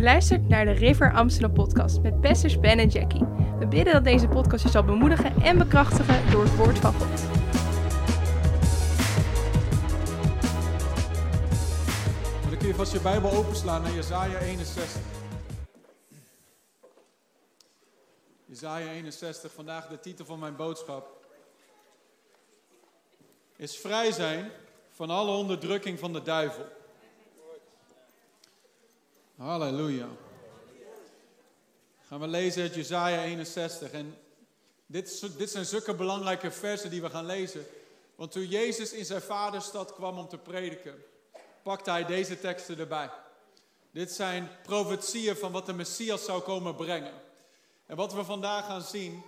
Je luistert naar de River Amsterdam podcast met pastors Ben en Jackie. We bidden dat deze podcast je zal bemoedigen en bekrachtigen door het woord van God. Dan kun je vast je Bijbel openslaan naar Jezaja 61. Jezaja 61, vandaag de titel van mijn boodschap. Is vrij zijn van alle onderdrukking van de duivel. Halleluja. Gaan we lezen uit Jezaja 61. En dit, dit zijn zulke belangrijke versen die we gaan lezen. Want toen Jezus in zijn vaderstad kwam om te prediken, pakte hij deze teksten erbij. Dit zijn profetieën van wat de Messias zou komen brengen. En wat we vandaag gaan zien,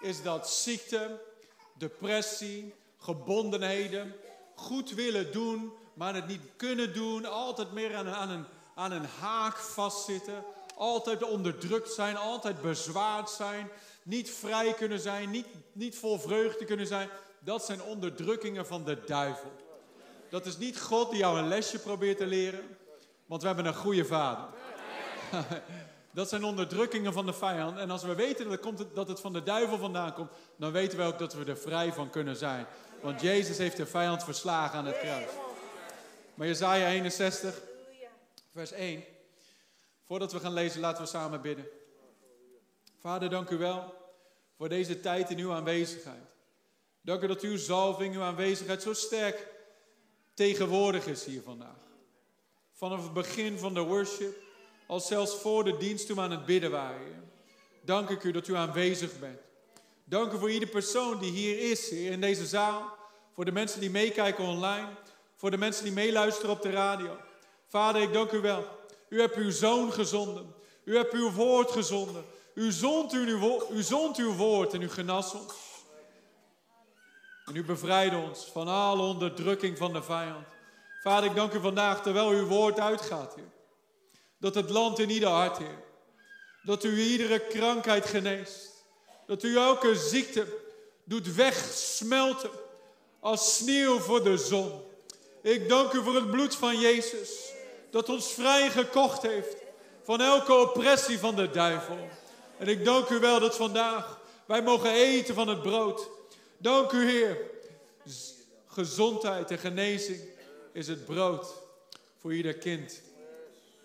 is dat ziekte, depressie, gebondenheden, goed willen doen, maar het niet kunnen doen, altijd meer aan, aan, een, aan een haak vastzitten, altijd onderdrukt zijn, altijd bezwaard zijn, niet vrij kunnen zijn, niet, niet vol vreugde kunnen zijn. Dat zijn onderdrukkingen van de duivel. Dat is niet God die jou een lesje probeert te leren, want we hebben een goede vader. Dat zijn onderdrukkingen van de vijand. En als we weten dat het, van de duivel vandaan komt, dan weten we ook dat we er vrij van kunnen zijn. Want Jezus heeft de vijand verslagen aan het kruis. Maar Jezaja 61, vers 1. Voordat we gaan lezen, laten we samen bidden. Vader, dank u wel voor deze tijd in uw aanwezigheid. Dank u dat uw zalving, uw aanwezigheid zo sterk tegenwoordig is hier vandaag. Vanaf het begin van de worship, als zelfs voor de dienst toen we aan het bidden waren. Dank ik u dat u aanwezig bent. Dank u voor iedere persoon die hier is, Heer, in deze zaal. Voor de mensen die meekijken online. Voor de mensen die meeluisteren op de radio. Vader, ik dank u wel. U hebt uw zoon gezonden. U hebt uw woord gezonden. U zond uw, u zond uw woord en u genas ons. En u bevrijdde ons van alle onderdrukking van de vijand. Vader, ik dank u vandaag terwijl uw woord uitgaat, Heer. Dat het land in ieder hart, Heer. Dat u iedere krankheid geneest. Dat u elke ziekte doet wegsmelten als sneeuw voor de zon. Ik dank u voor het bloed van Jezus. Dat ons vrijgekocht heeft van elke oppressie van de duivel. En ik dank u wel dat vandaag wij mogen eten van het brood. Dank u Heer. Gezondheid en genezing is het brood voor ieder kind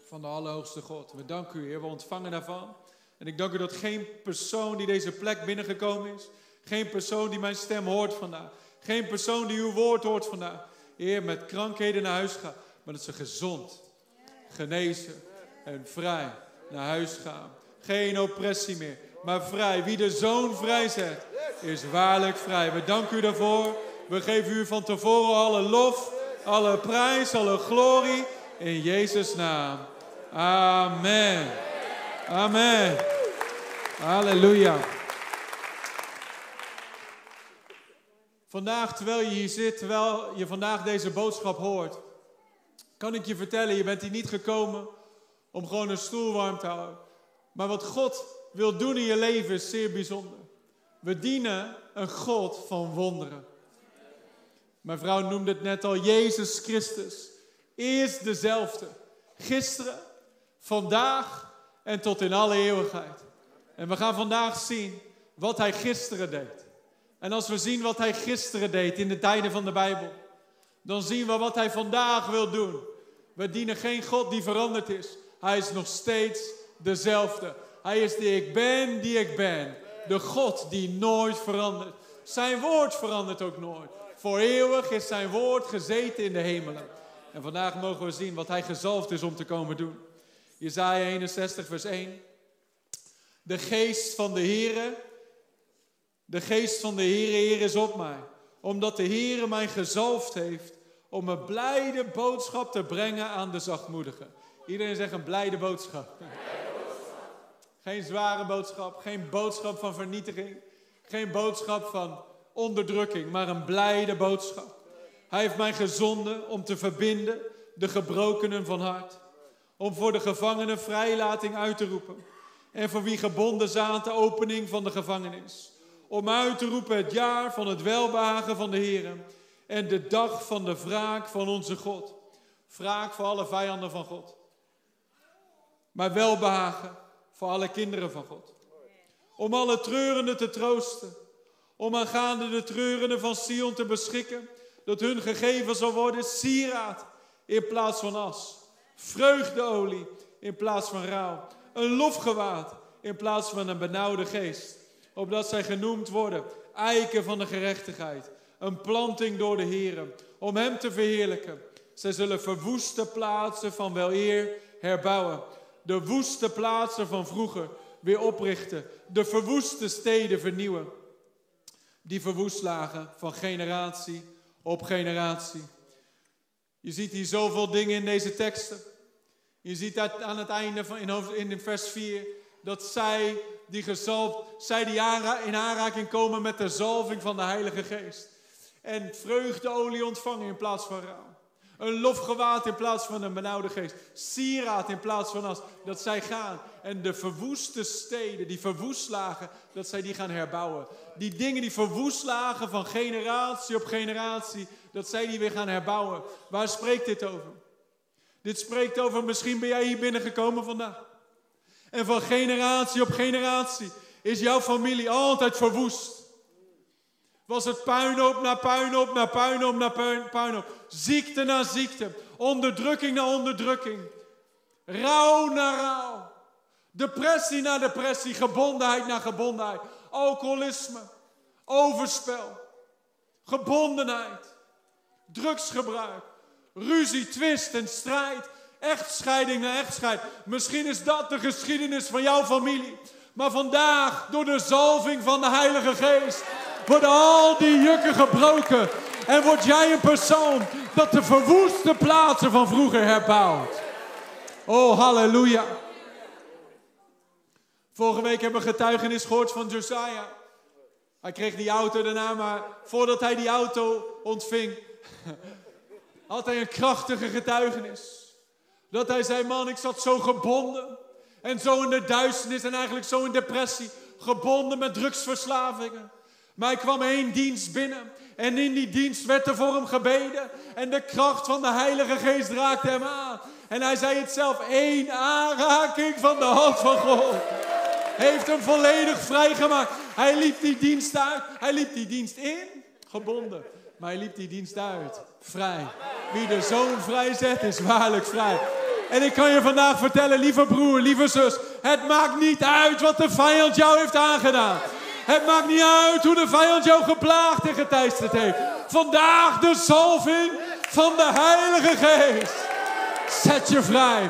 van de Allerhoogste God. We danken u Heer, we ontvangen daarvan. En ik dank u dat geen persoon die deze plek binnengekomen is, geen persoon die mijn stem hoort vandaag, geen persoon die uw woord hoort vandaag, Heer, met krankheden naar huis gaat, maar dat ze gezond, genezen en vrij naar huis gaan. Geen oppressie meer, maar vrij. Wie de zoon vrijzet, is waarlijk vrij. We danken u daarvoor. We geven u van tevoren alle lof, alle prijs, alle glorie. In Jezus' naam. Amen. Amen. Halleluja. Vandaag, terwijl je hier zit, terwijl je vandaag deze boodschap hoort, kan ik je vertellen, je bent hier niet gekomen om gewoon een stoel warm te houden. Maar wat God wil doen in je leven is zeer bijzonder. We dienen een God van wonderen. Mijn vrouw noemde het net al, Jezus Christus is dezelfde. Gisteren, vandaag en tot in alle eeuwigheid. En we gaan vandaag zien wat hij gisteren deed. En als we zien wat hij gisteren deed in de tijden van de Bijbel, dan zien we wat hij vandaag wil doen. We dienen geen God die veranderd is. Hij is nog steeds dezelfde. Hij is die ik ben, die ik ben. De God die nooit verandert. Zijn woord verandert ook nooit. Voor eeuwig is zijn woord gezeten in de hemelen. En vandaag mogen we zien wat hij gezalfd is om te komen doen. Jezaja 61 vers 1. De geest van de Heere, de geest van de Heer is op mij. Omdat de Heere mij gezalfd heeft om een blijde boodschap te brengen aan de zachtmoedigen. Iedereen zegt een blijde boodschap. Geen zware boodschap, geen boodschap van vernietiging, geen boodschap van onderdrukking, maar een blijde boodschap. Hij heeft mij gezonden om te verbinden de gebrokenen van hart. Om voor de gevangenen vrijlating uit te roepen. En voor wie gebonden zaten opening van de gevangenis. Om uit te roepen het jaar van het welbehagen van de Heer. En de dag van de wraak van onze God. Wraak voor alle vijanden van God. maar welbehagen voor alle kinderen van God. Om alle treurenden te troosten. Om aangaande de treurenden van Sion te beschikken. Dat hun gegeven zal worden sieraad in plaats van as. Vreugdeolie in plaats van rouw. Een lofgewaad in plaats van een benauwde geest. Opdat zij genoemd worden eiken van de gerechtigheid. Een planting door de Heren. Om hem te verheerlijken. Zij zullen verwoeste plaatsen van weleer herbouwen. De woeste plaatsen van vroeger weer oprichten. De verwoeste steden vernieuwen. Die verwoest lagen van generatie op generatie. Je ziet hier zoveel dingen in deze teksten. Je ziet aan het einde van in, in vers 4 dat zij die gezalfd, zij die in aanraking komen met de zalving van de Heilige Geest. En vreugdeolie ontvangen in plaats van rouw. Een lofgewaad in plaats van een benauwde geest. Sieraad in plaats van as. Dat zij gaan en de verwoeste steden, die verwoest lagen, dat zij die gaan herbouwen. Die dingen die verwoest lagen van generatie op generatie, dat zij die weer gaan herbouwen. Waar spreekt dit over? Dit spreekt over, misschien ben jij hier binnengekomen vandaag. En van generatie op generatie is jouw familie altijd verwoest. Was het puinhoop na puinhoop na puinhoop na puinhoop. Ziekte na ziekte. Onderdrukking na onderdrukking. Rouw na rouw. Depressie na depressie. Gebondenheid na gebondenheid. Alcoholisme. Overspel. Gebondenheid. Drugsgebruik. Ruzie, twist en strijd. Echtscheiding na echtscheiding. Misschien is dat de geschiedenis van jouw familie. Maar vandaag, door de zalving van de Heilige Geest, worden al die jukken gebroken. En word jij een persoon dat de verwoeste plaatsen van vroeger herbouwt. Oh, halleluja. Vorige week hebben we getuigenis gehoord van Josiah. Hij kreeg die auto daarna, maar voordat hij die auto ontving, had hij een krachtige getuigenis. Dat hij zei, man, ik zat zo gebonden. En zo in de duisternis en eigenlijk zo in depressie. Gebonden met drugsverslavingen. Maar hij kwam één dienst binnen. En in die dienst werd er voor hem gebeden. En de kracht van de Heilige Geest raakte hem aan. En hij zei het zelf, één aanraking van de hand van God. Heeft hem volledig vrijgemaakt. Hij liep die dienst uit. Hij liep die dienst in, gebonden. Maar hij liep die dienst uit, vrij. Wie de zoon vrijzet, is waarlijk vrij. En ik kan je vandaag vertellen, lieve broer, lieve zus. Het maakt niet uit wat de vijand jou heeft aangedaan. Het maakt niet uit hoe de vijand jou geplaagd en geteisterd heeft. Vandaag de zalving van de Heilige Geest. Zet je vrij.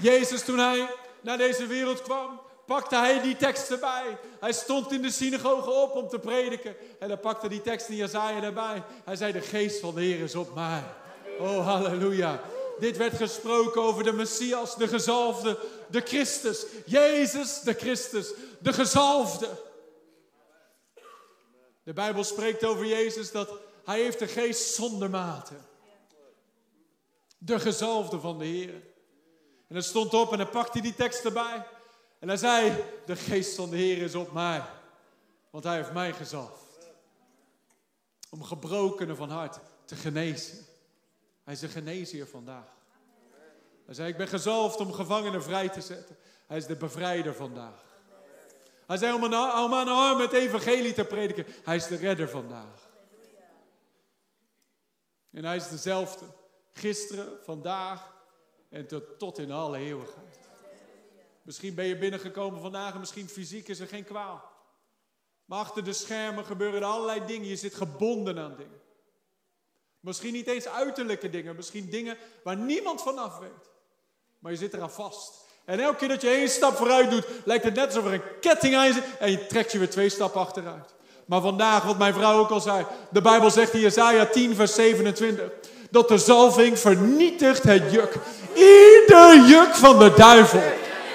Jezus, toen hij naar deze wereld kwam, pakte hij die tekst erbij. Hij stond in de synagoge op om te prediken. En hij pakte die tekst in Jezaja erbij. Hij zei, de geest van de Heer is op mij. Oh, halleluja. Dit werd gesproken over de Messias, de gezalfde, de Christus. Jezus, de Christus, de gezalfde. De Bijbel spreekt over Jezus dat hij heeft de geest zonder mate. De gezalfde van de Heer. En het stond op en hij pakte die tekst erbij. En hij zei, de geest van de Heer is op mij. Want hij heeft mij gezalfd. Om gebrokenen van hart te genezen. Hij is de genezer vandaag. Hij zei, ik ben gezalfd om gevangenen vrij te zetten. Hij is de bevrijder vandaag. Hij zei om aan, aan arm het evangelie te prediken. Hij is de redder vandaag. En hij is dezelfde. Gisteren, vandaag en tot, tot in alle eeuwigheid. Misschien ben je binnengekomen vandaag en misschien fysiek is er geen kwaal. Maar achter de schermen gebeuren er allerlei dingen. Je zit gebonden aan dingen. Misschien niet eens uiterlijke dingen, misschien dingen waar niemand vanaf weet. Maar je zit eraan vast. En elke keer dat je één stap vooruit doet, lijkt het net alsof er een ketting aan zit en je trekt je weer twee stappen achteruit. Maar vandaag, wat mijn vrouw ook al zei, de Bijbel zegt in Jesaja 10 vers 27, dat de zalving vernietigt het juk. Ieder juk van de duivel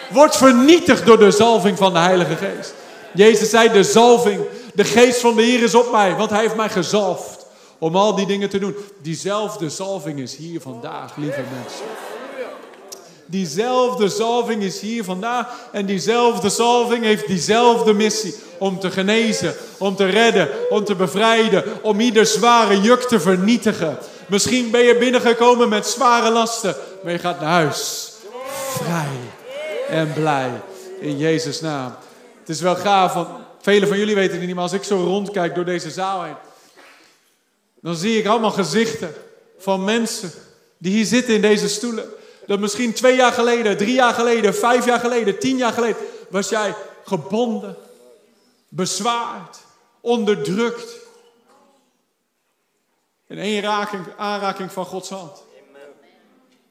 wordt vernietigd door de zalving van de Heilige Geest. Jezus zei, de zalving, de geest van de Heer is op mij, want hij heeft mij gezalfd om al die dingen te doen. Diezelfde zalving is hier vandaag, lieve mensen. Diezelfde zalving is hier vandaag en diezelfde zalving heeft diezelfde missie om te genezen, om te redden, om te bevrijden, om ieder zware juk te vernietigen. Misschien ben je binnengekomen met zware lasten, maar je gaat naar huis vrij en blij. In Jezus' naam. Het is wel gaaf, want velen van jullie weten het niet, maar als ik zo rondkijk door deze zaal heen, dan zie ik allemaal gezichten van mensen die hier zitten in deze stoelen. Dat misschien twee jaar geleden, drie jaar geleden, vijf jaar geleden, tien jaar geleden was jij gebonden, bezwaard, onderdrukt. In één raking, aanraking van Gods hand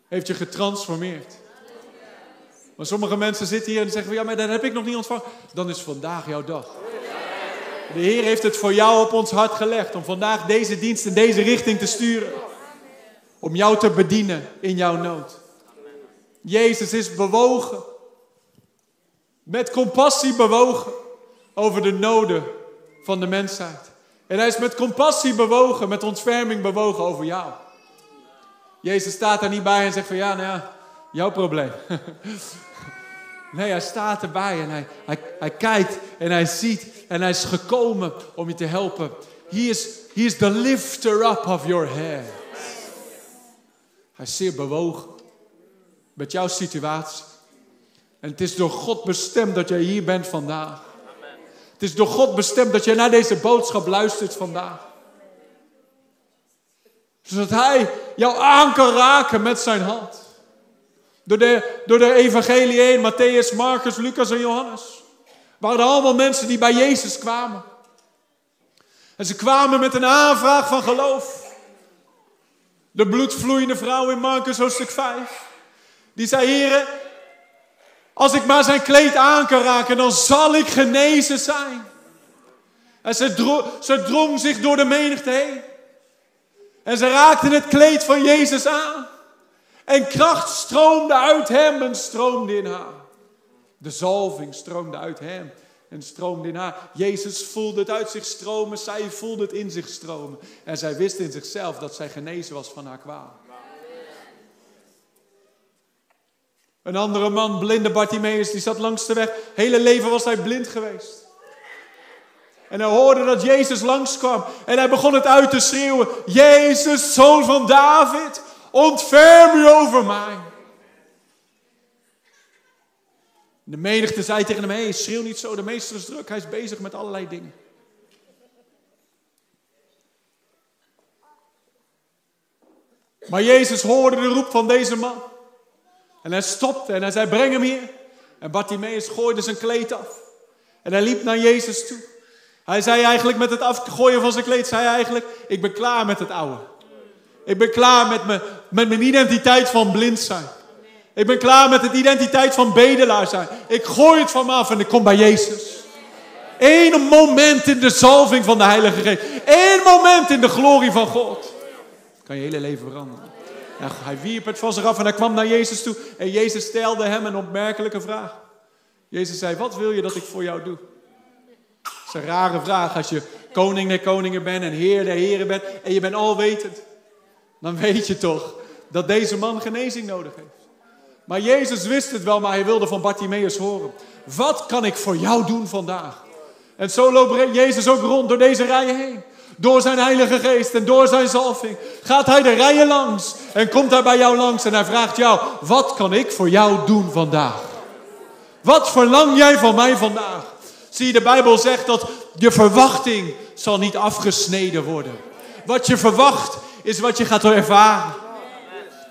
heeft je getransformeerd. Maar sommige mensen zitten hier en zeggen: Ja, maar dat heb ik nog niet ontvangen. Dan is vandaag jouw dag. De Heer heeft het voor jou op ons hart gelegd om vandaag deze dienst in deze richting te sturen. Om jou te bedienen in jouw nood. Jezus is bewogen. Met compassie bewogen over de noden van de mensheid. En hij is met compassie bewogen, met ontferming bewogen over jou. Jezus staat daar niet bij en zegt van ja, nou ja, jouw probleem. Nee, hij staat erbij en hij, hij, hij kijkt en hij ziet en hij is gekomen om je te helpen. He is, he is the lifter up of your head. Hij is zeer bewogen met jouw situatie. En het is door God bestemd dat jij hier bent vandaag. Het is door God bestemd dat jij naar deze boodschap luistert vandaag. Zodat Hij jou aan kan raken met zijn hand. Door de, door de evangelie heen, Matthäus, Marcus, Lucas en Johannes. Waren allemaal mensen die bij Jezus kwamen. En ze kwamen met een aanvraag van geloof. De bloedvloeiende vrouw in Marcus hoofdstuk 5. Die zei, heren, als ik maar zijn kleed aan kan raken, dan zal ik genezen zijn. En ze, ze drong zich door de menigte heen. En ze raakten het kleed van Jezus aan. En kracht stroomde uit hem en stroomde in haar. De zalving stroomde uit hem en stroomde in haar. Jezus voelde het uit zich stromen, zij voelde het in zich stromen. En zij wist in zichzelf dat zij genezen was van haar kwaal. Een andere man, blinde Bartimaeus, die zat langs de weg. Hele leven was hij blind geweest. En hij hoorde dat Jezus langskwam. En hij begon het uit te schreeuwen. Jezus, zoon van David, ontferm u over mij. De menigte zei tegen hem, hey, schreeuw niet zo, de meester is druk, hij is bezig met allerlei dingen. Maar Jezus hoorde de roep van deze man. En hij stopte en hij zei, breng hem hier. En Bartimaeus gooide zijn kleed af. En hij liep naar Jezus toe. Hij zei eigenlijk met het afgooien van zijn kleed, zei hij eigenlijk, ik ben klaar met het oude. Ik ben klaar met, me, met mijn identiteit van blind zijn. Ik ben klaar met de identiteit van bedelaar zijn. Ik gooi het van me af en ik kom bij Jezus. Eén moment in de zalving van de Heilige Geest. Eén moment in de glorie van God. Kan je hele leven veranderen. hij wierp het van zich af en hij kwam naar Jezus toe. En Jezus stelde hem een opmerkelijke vraag. Jezus zei, wat wil je dat ik voor jou doe? Dat is een rare vraag als je koning der koningen bent en heer der heren bent. En je bent alwetend dan weet je toch dat deze man genezing nodig heeft. Maar Jezus wist het wel, maar hij wilde van Bartimaeus horen. Wat kan ik voor jou doen vandaag? En zo loopt Jezus ook rond door deze rijen heen. Door zijn Heilige Geest en door zijn zalving gaat hij de rijen langs en komt hij bij jou langs en hij vraagt jou: Wat kan ik voor jou doen vandaag? Wat verlang jij van mij vandaag? Zie de Bijbel zegt dat je verwachting zal niet afgesneden worden. Wat je verwacht is wat je gaat ervaren.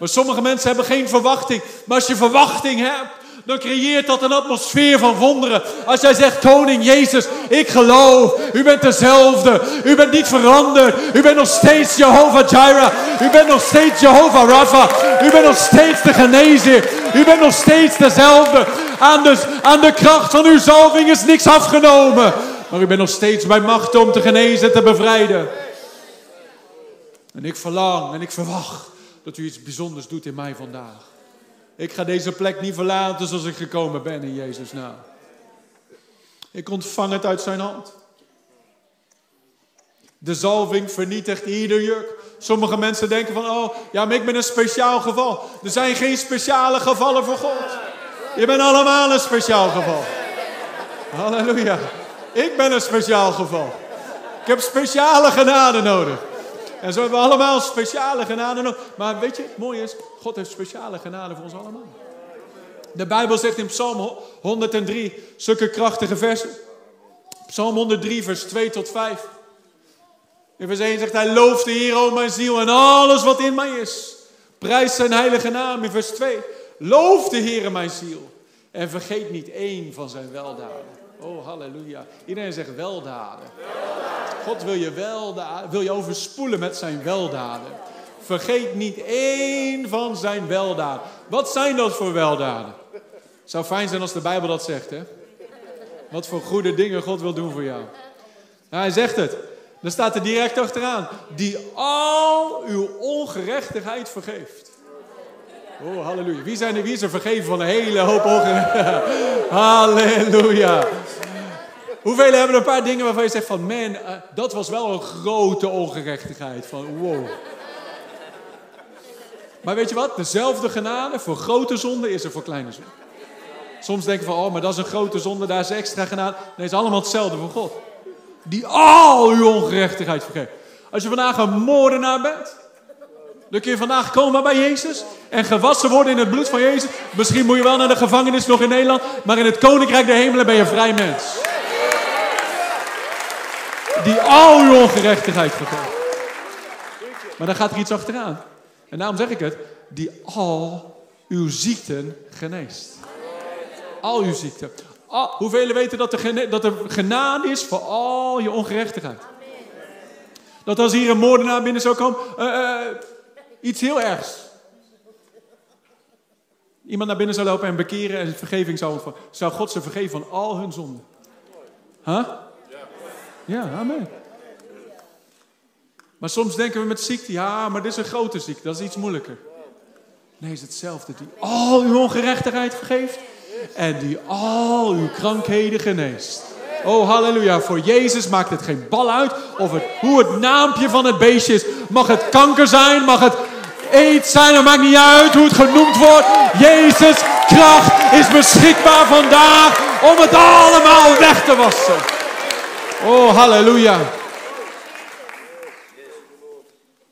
Maar sommige mensen hebben geen verwachting. Maar als je verwachting hebt, dan creëert dat een atmosfeer van wonderen. Als jij zegt, koning Jezus, ik geloof, u bent dezelfde. U bent niet veranderd. U bent nog steeds Jehovah Jireh. U bent nog steeds Jehovah Rapha. U bent nog steeds de genezer. U bent nog steeds dezelfde. Aan de, aan de kracht van uw zalving is niks afgenomen. Maar u bent nog steeds bij macht om te genezen en te bevrijden. En ik verlang en ik verwacht dat u iets bijzonders doet in mij vandaag. Ik ga deze plek niet verlaten zoals ik gekomen ben in Jezus' naam. Ik ontvang het uit zijn hand. De zalving vernietigt ieder juk. Sommige mensen denken van, oh, ja, maar ik ben een speciaal geval. Er zijn geen speciale gevallen voor God. Je bent allemaal een speciaal geval. Halleluja. Ik ben een speciaal geval. Ik heb speciale genade nodig. En zo hebben we allemaal speciale genade. Maar weet je, het mooie is, God heeft speciale genade voor ons allemaal. De Bijbel zegt in Psalm 103 zulke krachtige versen. Psalm 103, vers 2 tot 5. In vers 1 zegt hij, loof de Heer, o mijn ziel, en alles wat in mij is. Prijs zijn heilige naam. In vers 2, loof de Heer, mijn ziel. En vergeet niet één van zijn weldaden. Oh, halleluja. Iedereen zegt weldaden. God wil je, weldaden, wil je overspoelen met zijn weldaden. Vergeet niet één van zijn weldaden. Wat zijn dat voor weldaden? Zou fijn zijn als de Bijbel dat zegt, hè? Wat voor goede dingen God wil doen voor jou. Nou, hij zegt het. Dan staat er direct achteraan. Die al uw ongerechtigheid vergeeft. Oh, halleluja. Wie, zijn er, wie is er vergeven van een hele hoop ongerechtigheid? halleluja. Hoeveel hebben een paar dingen waarvan je zegt van... Man, uh, dat was wel een grote ongerechtigheid. Van wow. Maar weet je wat? Dezelfde genade voor grote zonde is er voor kleine zonde. Soms denken van, oh, maar dat is een grote zonde, daar is extra genade. Nee, het is allemaal hetzelfde voor God. Die al uw ongerechtigheid vergeeft. Als je vandaag een moordenaar bent, dan kun je vandaag komen bij Jezus en gewassen worden in het bloed van Jezus. Misschien moet je wel naar de gevangenis nog in Nederland, maar in het koninkrijk der hemelen ben je vrij mens. Die al uw ongerechtigheid vergeeft. Maar dan gaat er iets achteraan. En daarom zeg ik het, die al uw ziekten geneest. Al uw ziekten. Al, hoeveel weten dat er, dat er is voor al je ongerechtigheid? Dat als hier een moordenaar binnen zou komen, uh, uh, iets heel ergs. Iemand naar binnen zou lopen en bekeren en vergeving zou ontvangen. Zou God ze vergeven van al hun zonden? Huh? Ja, amen. Maar soms denken we met ziekte, ja, maar dit is een grote ziekte, dat is iets moeilijker. Nee, is hetzelfde. Die al uw ongerechtigheid vergeeft en die al uw krankheden geneest. Oh, halleluja. Voor Jezus maakt het geen bal uit of het, hoe het naampje van het beestje is. Mag het kanker zijn, mag het aids zijn, het maakt niet uit hoe het genoemd wordt. Jezus' kracht is beschikbaar vandaag om het allemaal weg te wassen. Oh, halleluja.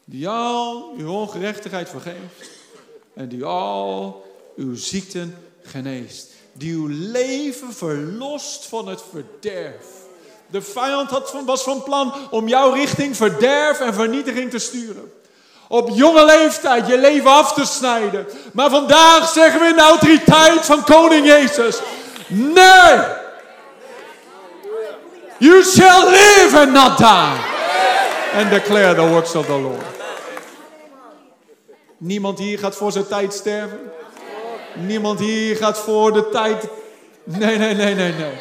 Die al uw ongerechtigheid vergeeft en die al uw ziekten geneest. Die uw leven verlost van het verderf. De vijand had, was van plan om jou richting verderf en vernietiging te sturen. Op jonge leeftijd je leven af te snijden. Maar vandaag zeggen we in de autoriteit van Koning Jezus: Nee! You shall live and not die. And declare the works of the Lord. Niemand hier gaat voor zijn tijd sterven. Niemand hier gaat voor de tijd. Nee, nee, nee, nee, nee.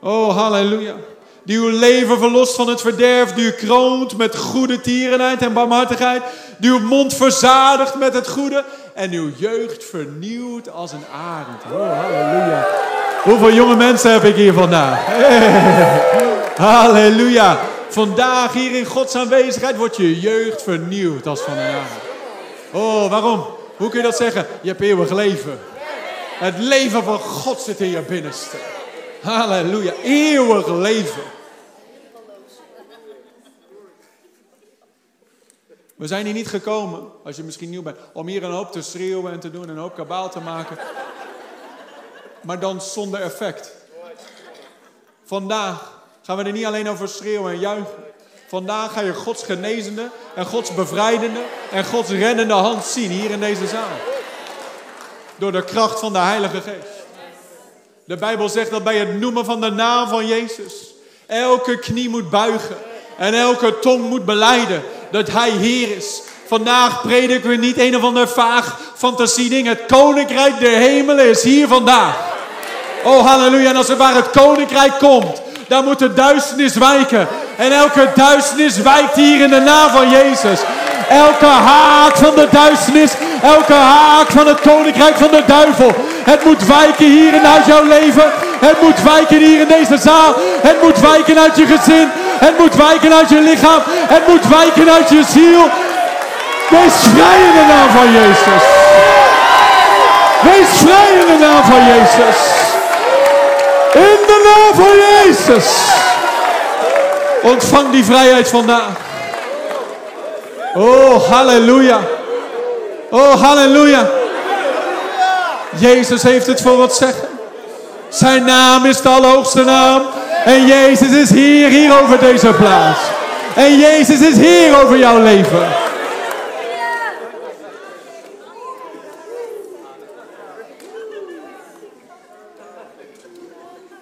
Oh, halleluja. Die uw leven verlost van het verderf. Die u kroont met goede tierenheid en barmhartigheid. Die uw mond verzadigt met het goede. En uw jeugd vernieuwt als een arend. Oh, halleluja. Hoeveel jonge mensen heb ik hier vandaag? Halleluja. Vandaag hier in Gods aanwezigheid wordt je jeugd vernieuwd als van een arend. Oh, waarom? Hoe kun je dat zeggen? Je hebt eeuwig leven. Het leven van God zit in je binnenste. Halleluja. Eeuwig leven. We zijn hier niet gekomen, als je misschien nieuw bent, om hier een hoop te schreeuwen en te doen, een hoop kabaal te maken. Maar dan zonder effect. Vandaag gaan we er niet alleen over schreeuwen en juichen. Vandaag ga je Gods genezende en Gods bevrijdende en Gods rennende hand zien hier in deze zaal. Door de kracht van de Heilige Geest. De Bijbel zegt dat bij het noemen van de naam van Jezus elke knie moet buigen en elke tong moet beleiden dat Hij Heer is. Vandaag prediken we niet een of ander vaag fantasieding. Het koninkrijk der hemelen is hier vandaag. Oh halleluja. En als er waar het koninkrijk komt, dan moet de duisternis wijken. En elke duisternis wijkt hier in de naam van Jezus. Elke haak van de duisternis, elke haak van het koninkrijk van de duivel. Het moet wijken hier in uit jouw leven. Het moet wijken hier in deze zaal. Het moet wijken uit je gezin. Het moet wijken uit je lichaam. Het moet wijken uit je ziel. Wees vrij in de naam van Jezus. Wees vrij in de naam van Jezus. De naam van Jezus. Ontvang die vrijheid vandaag. Oh, halleluja. Oh, halleluja. Jezus heeft het voor het zeggen. Zijn naam is de allerhoogste naam. En Jezus is hier, hier over deze plaats. En Jezus is hier over jouw leven.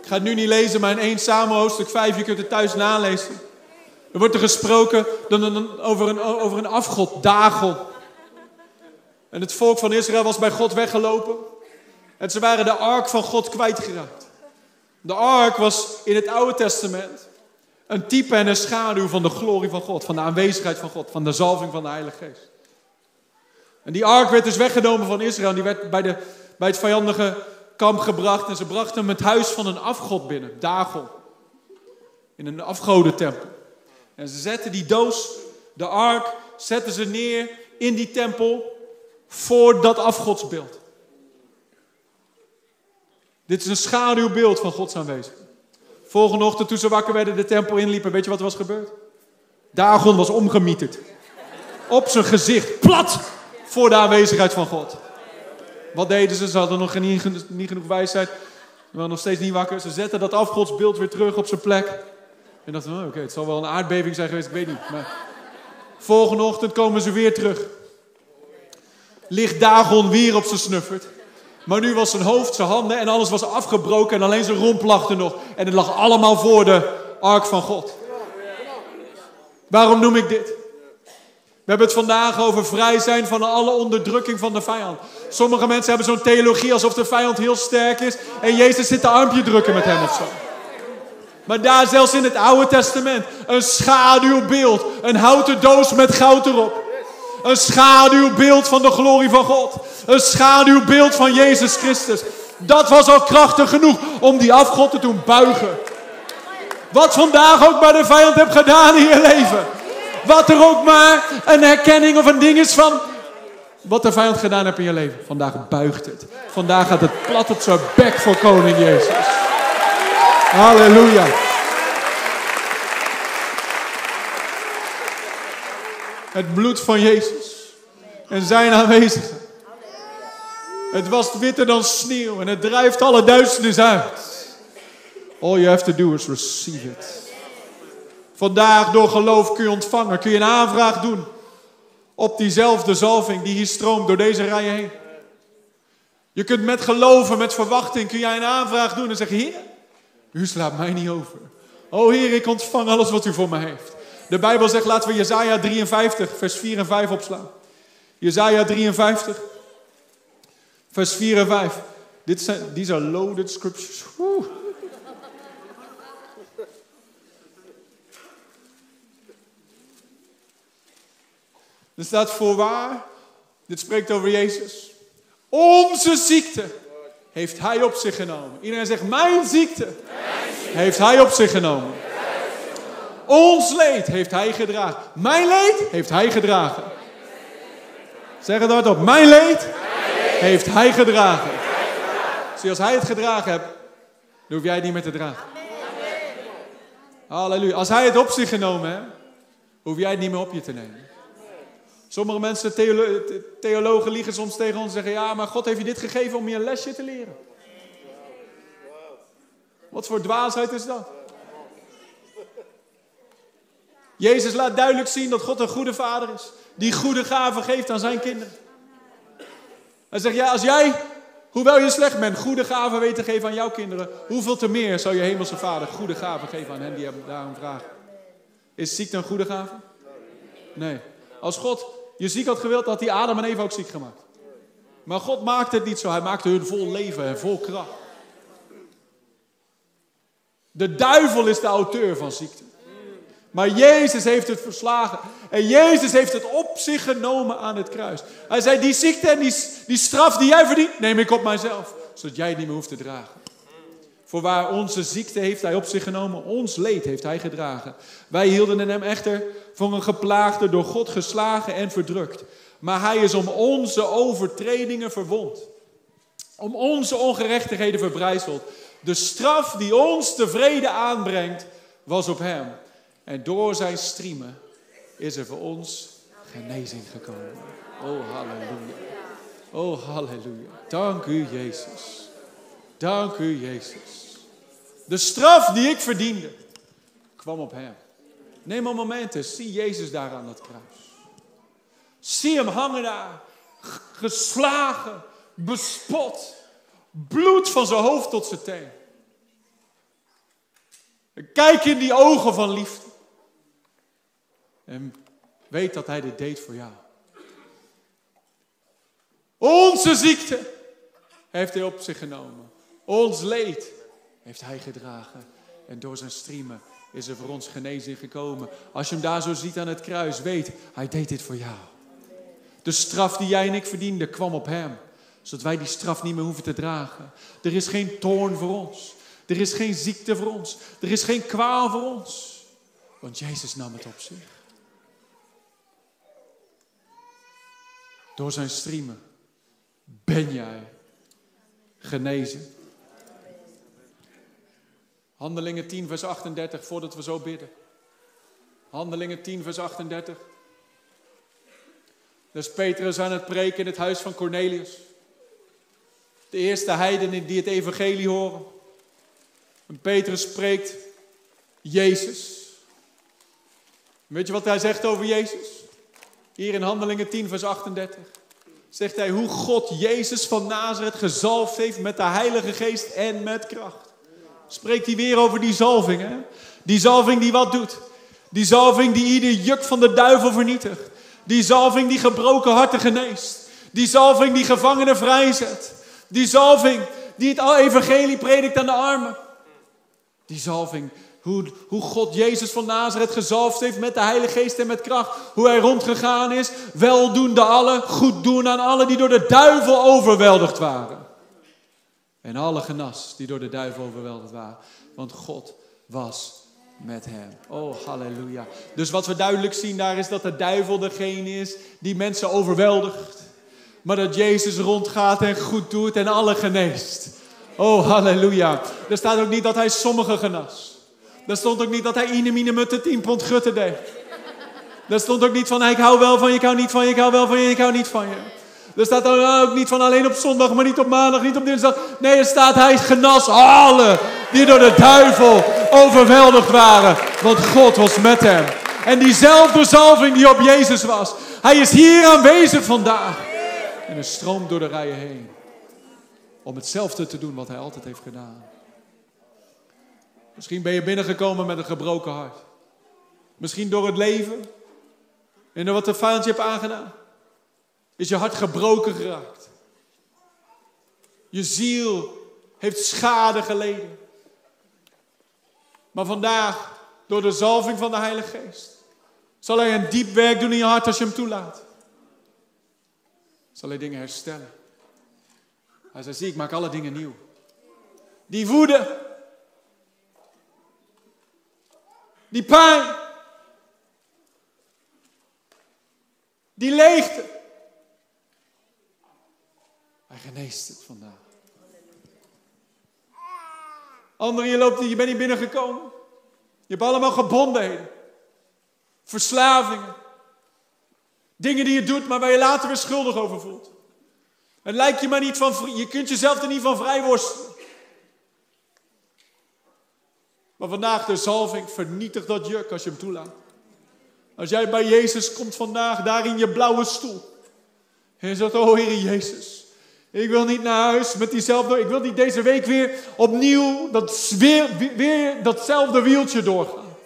Ga het nu niet lezen, maar in 1 Samuel hoofdstuk 5, je kunt het thuis nalezen. Er wordt er gesproken over een, over een afgod, Dagon. En het volk van Israël was bij God weggelopen. En ze waren de ark van God kwijtgeraakt. De ark was in het Oude Testament een type en een schaduw van de glorie van God, van de aanwezigheid van God, van de zalving van de Heilige Geest. En die ark werd dus weggenomen van Israël die werd bij, de, bij het vijandige kamp gebracht en ze brachten hem het huis van een afgod binnen, Dagon, in een afgodentempel. En ze zetten die doos, de ark, zetten ze neer in die tempel voor dat afgodsbeeld. Dit is een schaduwbeeld van Gods aanwezigheid. Volgende ochtend toen ze wakker werden, de tempel inliepen, weet je wat er was gebeurd? Dagon was omgemieterd. Op zijn gezicht, plat, voor de aanwezigheid van God. Wat deden ze? Ze hadden nog niet, niet genoeg wijsheid. Ze waren nog steeds niet wakker. Ze zetten dat afgodsbeeld weer terug op zijn plek. En dachten, oh, oké, het zal wel een aardbeving zijn geweest, ik weet niet. Maar volgende ochtend komen ze weer terug. Ligt Dagon weer op zijn snuffert. Maar nu was zijn hoofd, zijn handen en alles was afgebroken en alleen zijn romp lag er nog. En het lag allemaal voor de ark van God. Waarom noem ik dit? We hebben het vandaag over vrij zijn van alle onderdrukking van de vijand. Sommige mensen hebben zo'n theologie alsof de vijand heel sterk is en Jezus zit de armpje drukken met hem of zo. Maar daar zelfs in het Oude Testament een schaduwbeeld, een houten doos met goud erop. Een schaduwbeeld van de glorie van God. Een schaduwbeeld van Jezus Christus. Dat was al krachtig genoeg om die afgod te doen buigen. Wat vandaag ook maar de vijand hebt gedaan in je leven. Wat er ook maar een herkenning of een ding is van wat de vijand gedaan heeft in je leven. Vandaag buigt het. Vandaag gaat het plat op zijn bek voor koning Jezus. Halleluja. Het bloed van Jezus. En zijn aanwezigheid. Het was witter dan sneeuw en het drijft alle duisternis uit. All you have to do is receive it. Vandaag door geloof kun je ontvangen, kun je een aanvraag doen op diezelfde zalving die hier stroomt door deze rijen heen. Je kunt met geloven, met verwachting, kun jij een aanvraag doen en zeggen, Heer, u slaat mij niet over. O Heer, ik ontvang alles wat u voor mij heeft. De Bijbel zegt, laten we Jezaja 53, vers 4 en 5 opslaan. Jezaja 53, vers 4 en 5. Dit zijn, these are loaded scriptures. Er staat voorwaar, dit spreekt over Jezus. Onze ziekte heeft hij op zich genomen. Iedereen zegt, mijn ziekte, mijn ziekte. heeft hij op zich genomen. Ons leed heeft hij gedragen. Mijn leed heeft hij gedragen. Zeg het hardop. Mijn leed, heeft hij gedragen. Zie, als hij het gedragen hebt, dan hoef jij het niet meer te dragen. Halleluja. Als hij het op zich genomen heeft, hoef jij het niet meer op je te nemen. Sommige mensen, theologen, liegen soms tegen ons en zeggen: Ja, maar God heeft je dit gegeven om je een lesje te leren. Wat voor dwaasheid is dat? Jezus laat duidelijk zien dat God een goede vader is. Die goede gaven geeft aan zijn kinderen. Hij zegt, ja, als jij, hoewel je slecht bent, goede gaven weet te geven aan jouw kinderen, hoeveel te meer zou je hemelse vader goede gaven geven aan hen die hem daarom vragen? Is ziekte een goede gave? Nee. Als God je ziek had gewild, had hij Adam en Eva ook ziek gemaakt. Maar God maakte het niet zo. Hij maakte hun vol leven en vol kracht. De duivel is de auteur van ziekte. Maar Jezus heeft het verslagen. En Jezus heeft het op zich genomen aan het kruis. Hij zei, die ziekte en die, die straf die jij verdient, neem ik op mijzelf. Zodat jij het niet meer hoeft te dragen. Voorwaar onze ziekte heeft hij op zich genomen, ons leed heeft hij gedragen. Wij hielden hem echter voor een geplaagde, door God geslagen en verdrukt. Maar hij is om onze overtredingen verwond. Om onze ongerechtigheden verbrijzeld. De straf die ons tevreden aanbrengt, was op hem. En door zijn striemen is er voor ons genezing gekomen. Oh, halleluja. Oh, halleluja. Dank u, Jezus. Dank u, Jezus. De straf die ik verdiende, kwam op hem. Neem een moment eens, zie Jezus daar aan dat kruis. Zie hem hangen daar, geslagen, bespot, bloed van zijn hoofd tot zijn teen. Kijk in die ogen van liefde. En weet dat hij dit deed voor jou. Onze ziekte heeft hij op zich genomen. Ons leed heeft hij gedragen. En door zijn striemen is er voor ons genezing gekomen. Als je hem daar zo ziet aan het kruis, weet, hij deed dit voor jou. De straf die jij en ik verdienden kwam op hem. Zodat wij die straf niet meer hoeven te dragen. Er is geen toorn voor ons. Er is geen ziekte voor ons. Er is geen kwaal voor ons. Want Jezus nam het op zich. Door zijn striemen ben jij genezen. Handelingen 10, vers 38, voordat we zo bidden. Handelingen 10, vers 38. Dus Petrus aan het preken in het huis van Cornelius. De eerste heidenen die het evangelie horen. En Petrus spreekt Jezus. Weet je wat hij zegt over Jezus? Hier in Handelingen 10, vers 38. Zegt hij hoe God Jezus van Nazareth gezalfd heeft met de Heilige Geest en met kracht. Spreekt hij weer over die zalving. Hè? Die zalving die wat doet. Die zalving die ieder juk van de duivel vernietigt. Die zalving die gebroken harten geneest. Die zalving die gevangenen vrijzet. Die zalving die het evangelie predikt aan de armen. Die zalving, hoe, hoe God Jezus van Nazareth gezalfd heeft met de Heilige Geest en met kracht. Hoe hij rondgegaan is, weldoende allen, goed doen aan allen die door de duivel overweldigd waren. En alle genas die door de duivel overweldigd waren. Want God was met hem. Oh, halleluja. Dus wat we duidelijk zien daar is dat de duivel degene is die mensen overweldigt. Maar dat Jezus rondgaat en goed doet en alle geneest. Oh, halleluja. Er staat ook niet dat hij sommigen genas. Er stond ook niet dat hij inemine met de tien pond gutten deed. Er stond ook niet van, ik hou wel van je, ik hou niet van je, ik hou wel van je, ik hou niet van je. Er staat ook niet van alleen op zondag, maar niet op maandag, niet op dinsdag. Nee, er staat hij genas alle die door de duivel overweldigd waren. Want God was met hem. En diezelfde zalving die op Jezus was. Hij is hier aanwezig vandaag. En er stroomt door de rijen heen. Om hetzelfde te doen wat hij altijd heeft gedaan. Misschien ben je binnengekomen met een gebroken hart. Misschien door het leven. En door wat de vijand je hebt aangedaan. Is je hart gebroken geraakt. Je ziel heeft schade geleden. Maar vandaag, door de zalving van de Heilige Geest, zal Hij een diep werk doen in je hart als je Hem toelaat. Zal Hij dingen herstellen. Hij zei, zie, ik maak alle dingen nieuw. Die woede, die pijn, die leegte. Geneest het vandaag. Anderen, je, loopt, je bent niet binnengekomen. Je hebt allemaal gebondenheden. Verslavingen. Dingen die je doet, maar waar je later weer schuldig over voelt. Het lijkt je maar niet van, je kunt jezelf er niet van vrijworstelen. Maar vandaag de zalving vernietigt dat juk als je hem toelaat. Als jij bij Jezus komt vandaag, daar in je blauwe stoel. En je zegt, oh Heer Jezus, ik wil niet naar huis met diezelfde, ik wil niet deze week weer opnieuw dat, weer, weer datzelfde wieltje doorgaan.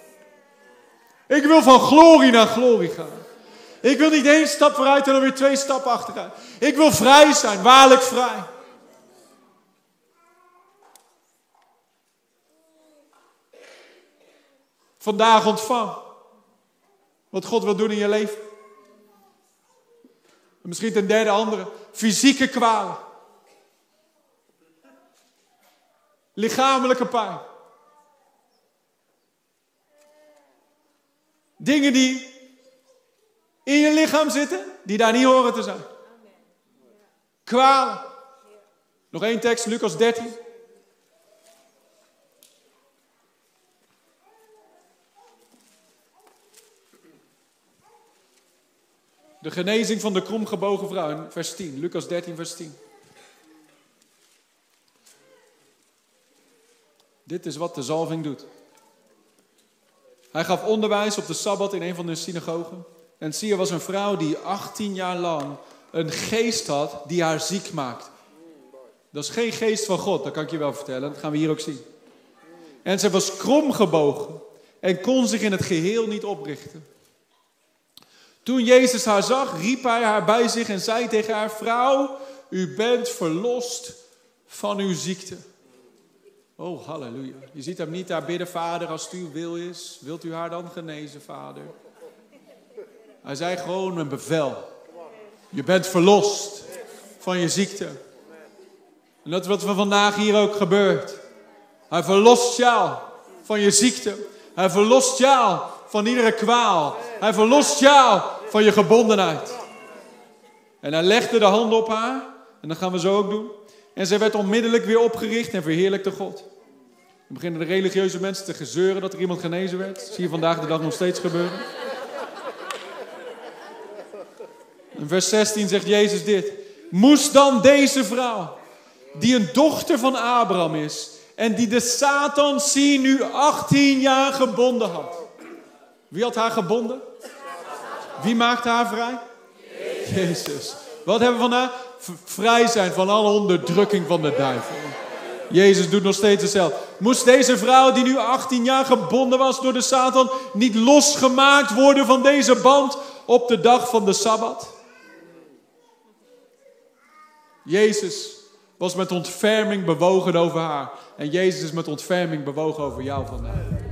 Ik wil van glorie naar glorie gaan. Ik wil niet één stap vooruit en dan weer twee stappen achteruit. Ik wil vrij zijn, waarlijk vrij. Vandaag ontvang wat God wil doen in je leven. En misschien ten derde andere, fysieke kwalen. Lichamelijke pijn. Dingen die in je lichaam zitten, die daar niet horen te zijn. Kwalen. Nog één tekst, Lucas 13. De genezing van de kromgebogen vrouw in vers 10, Lucas 13, vers 10. Dit is wat de zalving doet. Hij gaf onderwijs op de Sabbat in een van de synagogen. En zie, er was een vrouw die 18 jaar lang een geest had die haar ziek maakt. Dat is geen geest van God, dat kan ik je wel vertellen. Dat gaan we hier ook zien. En ze was kromgebogen en kon zich in het geheel niet oprichten. Toen Jezus haar zag, riep hij haar bij zich en zei tegen haar: Vrouw, u bent verlost van uw ziekte. Oh, halleluja. Je ziet hem niet daar bidden, Vader, als het uw wil is, wilt u haar dan genezen, Vader? Hij zei gewoon een bevel. Je bent verlost van je ziekte. En dat is wat er vandaag hier ook gebeurt. Hij verlost jou van je ziekte. Hij verlost jou van iedere kwaal. Hij verlost jou van je gebondenheid. En hij legde de handen op haar. En dat gaan we zo ook doen. En zij werd onmiddellijk weer opgericht en verheerlijkte God. Dan beginnen de religieuze mensen te gezeuren dat er iemand genezen werd. Dat zie je vandaag de dag nog steeds gebeuren. In vers 16 zegt Jezus dit. Moest dan deze vrouw, die een dochter van Abraham is, en die de Satan zie nu 18 jaar gebonden had. Wie had haar gebonden? Wie maakte haar vrij? Jezus. Wat hebben we vandaag? Vrij zijn van alle onderdrukking van de duivel. Jezus doet nog steeds hetzelfde. Moest deze vrouw die nu 18 jaar gebonden was door de Satan niet losgemaakt worden van deze band op de dag van de Sabbat? Jezus was met ontferming bewogen over haar. En Jezus is met ontferming bewogen over jou vandaag.